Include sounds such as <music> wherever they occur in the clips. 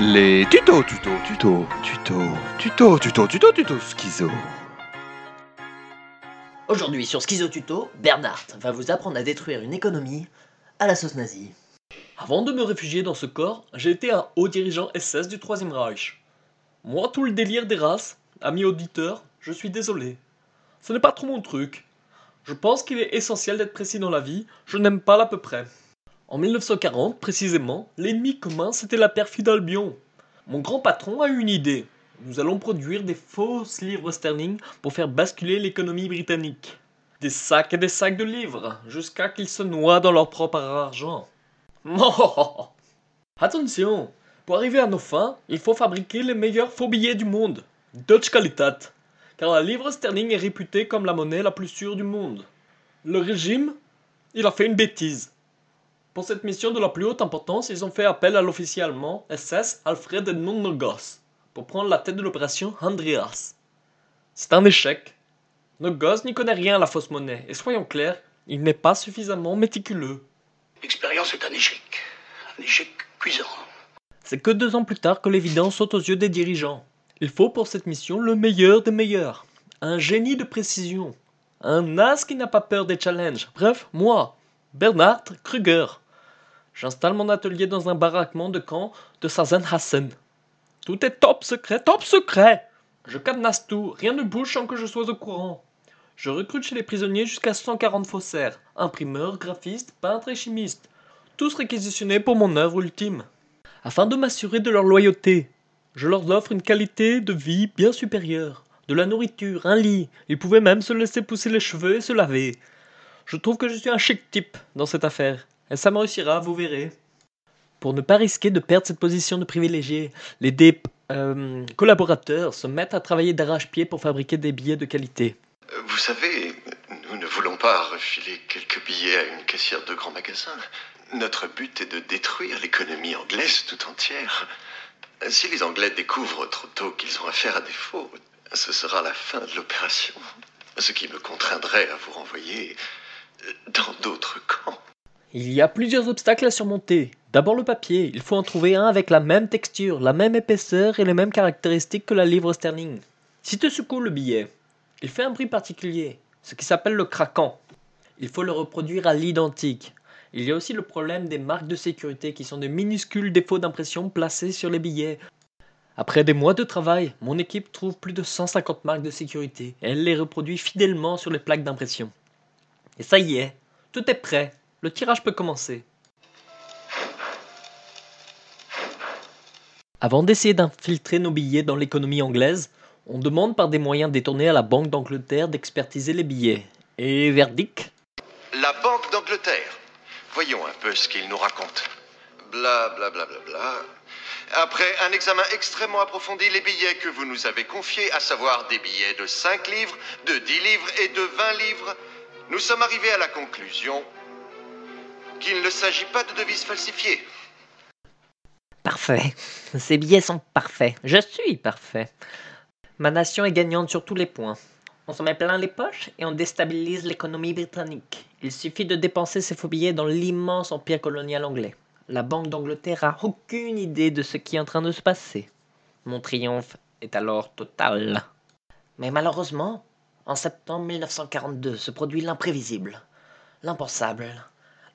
Les tutos, tutos, tutos, tutos, tutos, tutos, tutos, tutos, schizo. Aujourd'hui sur Schizo Tuto, Bernard va vous apprendre à détruire une économie à la sauce nazie. Avant de me réfugier dans ce corps, j'ai été un haut dirigeant SS du Troisième Reich. Moi, tout le délire des races, amis auditeurs, je suis désolé. Ce n'est pas trop mon truc. Je pense qu'il est essentiel d'être précis dans la vie, je n'aime pas l'à peu près. En 1940, précisément, l'ennemi commun c'était la perfide Albion. Mon grand patron a eu une idée. Nous allons produire des fausses livres sterling pour faire basculer l'économie britannique. Des sacs et des sacs de livres, jusqu'à qu'ils se noient dans leur propre argent. <laughs> Attention, pour arriver à nos fins, il faut fabriquer les meilleurs faux billets du monde. Deutsche Qualität. Car la livre sterling est réputée comme la monnaie la plus sûre du monde. Le régime, il a fait une bêtise. Pour cette mission de la plus haute importance, ils ont fait appel à l'officier allemand SS Alfred Nonnogos pour prendre la tête de l'opération Andreas. C'est un échec. Nogos n'y connaît rien à la fausse monnaie, et soyons clairs, il n'est pas suffisamment méticuleux. L'expérience est un échec. Un échec cuisant. C'est que deux ans plus tard que l'évidence saute aux yeux des dirigeants. Il faut pour cette mission le meilleur des meilleurs. Un génie de précision. Un as qui n'a pas peur des challenges. Bref, moi, Bernard Kruger. J'installe mon atelier dans un baraquement de camp de Sachsenhausen. Tout est top secret, top secret Je cadenasse tout, rien ne bouge sans que je sois au courant. Je recrute chez les prisonniers jusqu'à 140 faussaires, imprimeurs, graphistes, peintres et chimistes, tous réquisitionnés pour mon œuvre ultime. Afin de m'assurer de leur loyauté, je leur offre une qualité de vie bien supérieure. De la nourriture, un lit, ils pouvaient même se laisser pousser les cheveux et se laver. Je trouve que je suis un chic type dans cette affaire, ça me réussira, vous verrez. Pour ne pas risquer de perdre cette position de privilégié, les dé- euh, collaborateurs se mettent à travailler d'arrache-pied pour fabriquer des billets de qualité. Vous savez, nous ne voulons pas refiler quelques billets à une caissière de grand magasin. Notre but est de détruire l'économie anglaise tout entière. Si les Anglais découvrent trop tôt qu'ils ont affaire à des faux, ce sera la fin de l'opération. Ce qui me contraindrait à vous renvoyer dans d'autres camps. Il y a plusieurs obstacles à surmonter. D'abord le papier, il faut en trouver un avec la même texture, la même épaisseur et les mêmes caractéristiques que la livre sterling. Si tu secoues le billet, il fait un bruit particulier, ce qui s'appelle le craquant. Il faut le reproduire à l'identique. Il y a aussi le problème des marques de sécurité qui sont de minuscules défauts d'impression placés sur les billets. Après des mois de travail, mon équipe trouve plus de 150 marques de sécurité et elle les reproduit fidèlement sur les plaques d'impression. Et ça y est, tout est prêt. Le tirage peut commencer. Avant d'essayer d'infiltrer nos billets dans l'économie anglaise, on demande par des moyens détournés à la Banque d'Angleterre d'expertiser les billets. Et verdict? La Banque d'Angleterre. Voyons un peu ce qu'il nous raconte. Bla bla bla bla bla. Après un examen extrêmement approfondi, les billets que vous nous avez confiés, à savoir des billets de 5 livres, de 10 livres et de 20 livres, nous sommes arrivés à la conclusion qu'il ne s'agit pas de devises falsifiées. Parfait. Ces billets sont parfaits. Je suis parfait. Ma nation est gagnante sur tous les points. On se met plein les poches et on déstabilise l'économie britannique. Il suffit de dépenser ces faux billets dans l'immense empire colonial anglais. La Banque d'Angleterre a aucune idée de ce qui est en train de se passer. Mon triomphe est alors total. Mais malheureusement, en septembre 1942 se produit l'imprévisible, l'impensable.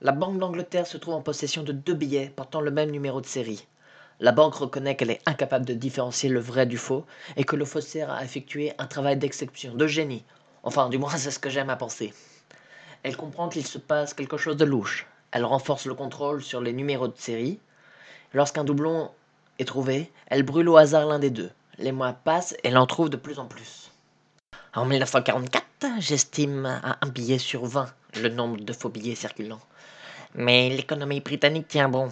La Banque d'Angleterre se trouve en possession de deux billets portant le même numéro de série. La banque reconnaît qu'elle est incapable de différencier le vrai du faux et que le faussaire a effectué un travail d'exception, de génie. Enfin, du moins, <laughs> c'est ce que j'aime à penser. Elle comprend qu'il se passe quelque chose de louche. Elle renforce le contrôle sur les numéros de série. Lorsqu'un doublon est trouvé, elle brûle au hasard l'un des deux. Les mois passent et elle en trouve de plus en plus. En 1944, j'estime à un billet sur 20 le nombre de faux billets circulants. Mais l'économie britannique tient bon.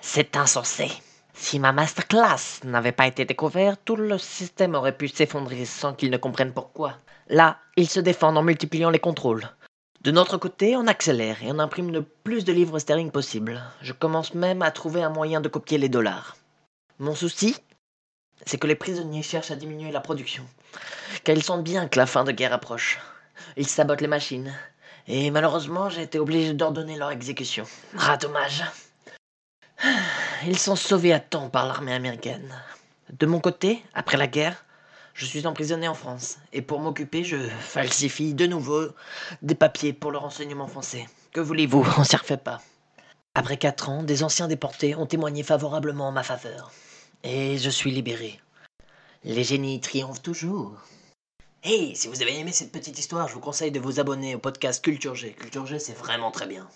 C'est insensé. Si ma masterclass n'avait pas été découverte, tout le système aurait pu s'effondrer sans qu'ils ne comprennent pourquoi. Là, ils se défendent en multipliant les contrôles. De notre côté, on accélère et on imprime le plus de livres sterling possible. Je commence même à trouver un moyen de copier les dollars. Mon souci, c'est que les prisonniers cherchent à diminuer la production, car ils sentent bien que la fin de guerre approche. Ils sabotent les machines, et malheureusement, j'ai été obligé d'ordonner leur exécution. Ah, dommage. ils sont sauvés à temps par l'armée américaine. De mon côté, après la guerre, je suis emprisonné en France. Et pour m'occuper, je falsifie de nouveau des papiers pour le renseignement français. Que voulez-vous, on s'y refait pas. Après quatre ans, des anciens déportés ont témoigné favorablement en ma faveur. Et je suis libéré. Les génies triomphent toujours. Hey, si vous avez aimé cette petite histoire, je vous conseille de vous abonner au podcast Culture G. Culture G, c'est vraiment très bien.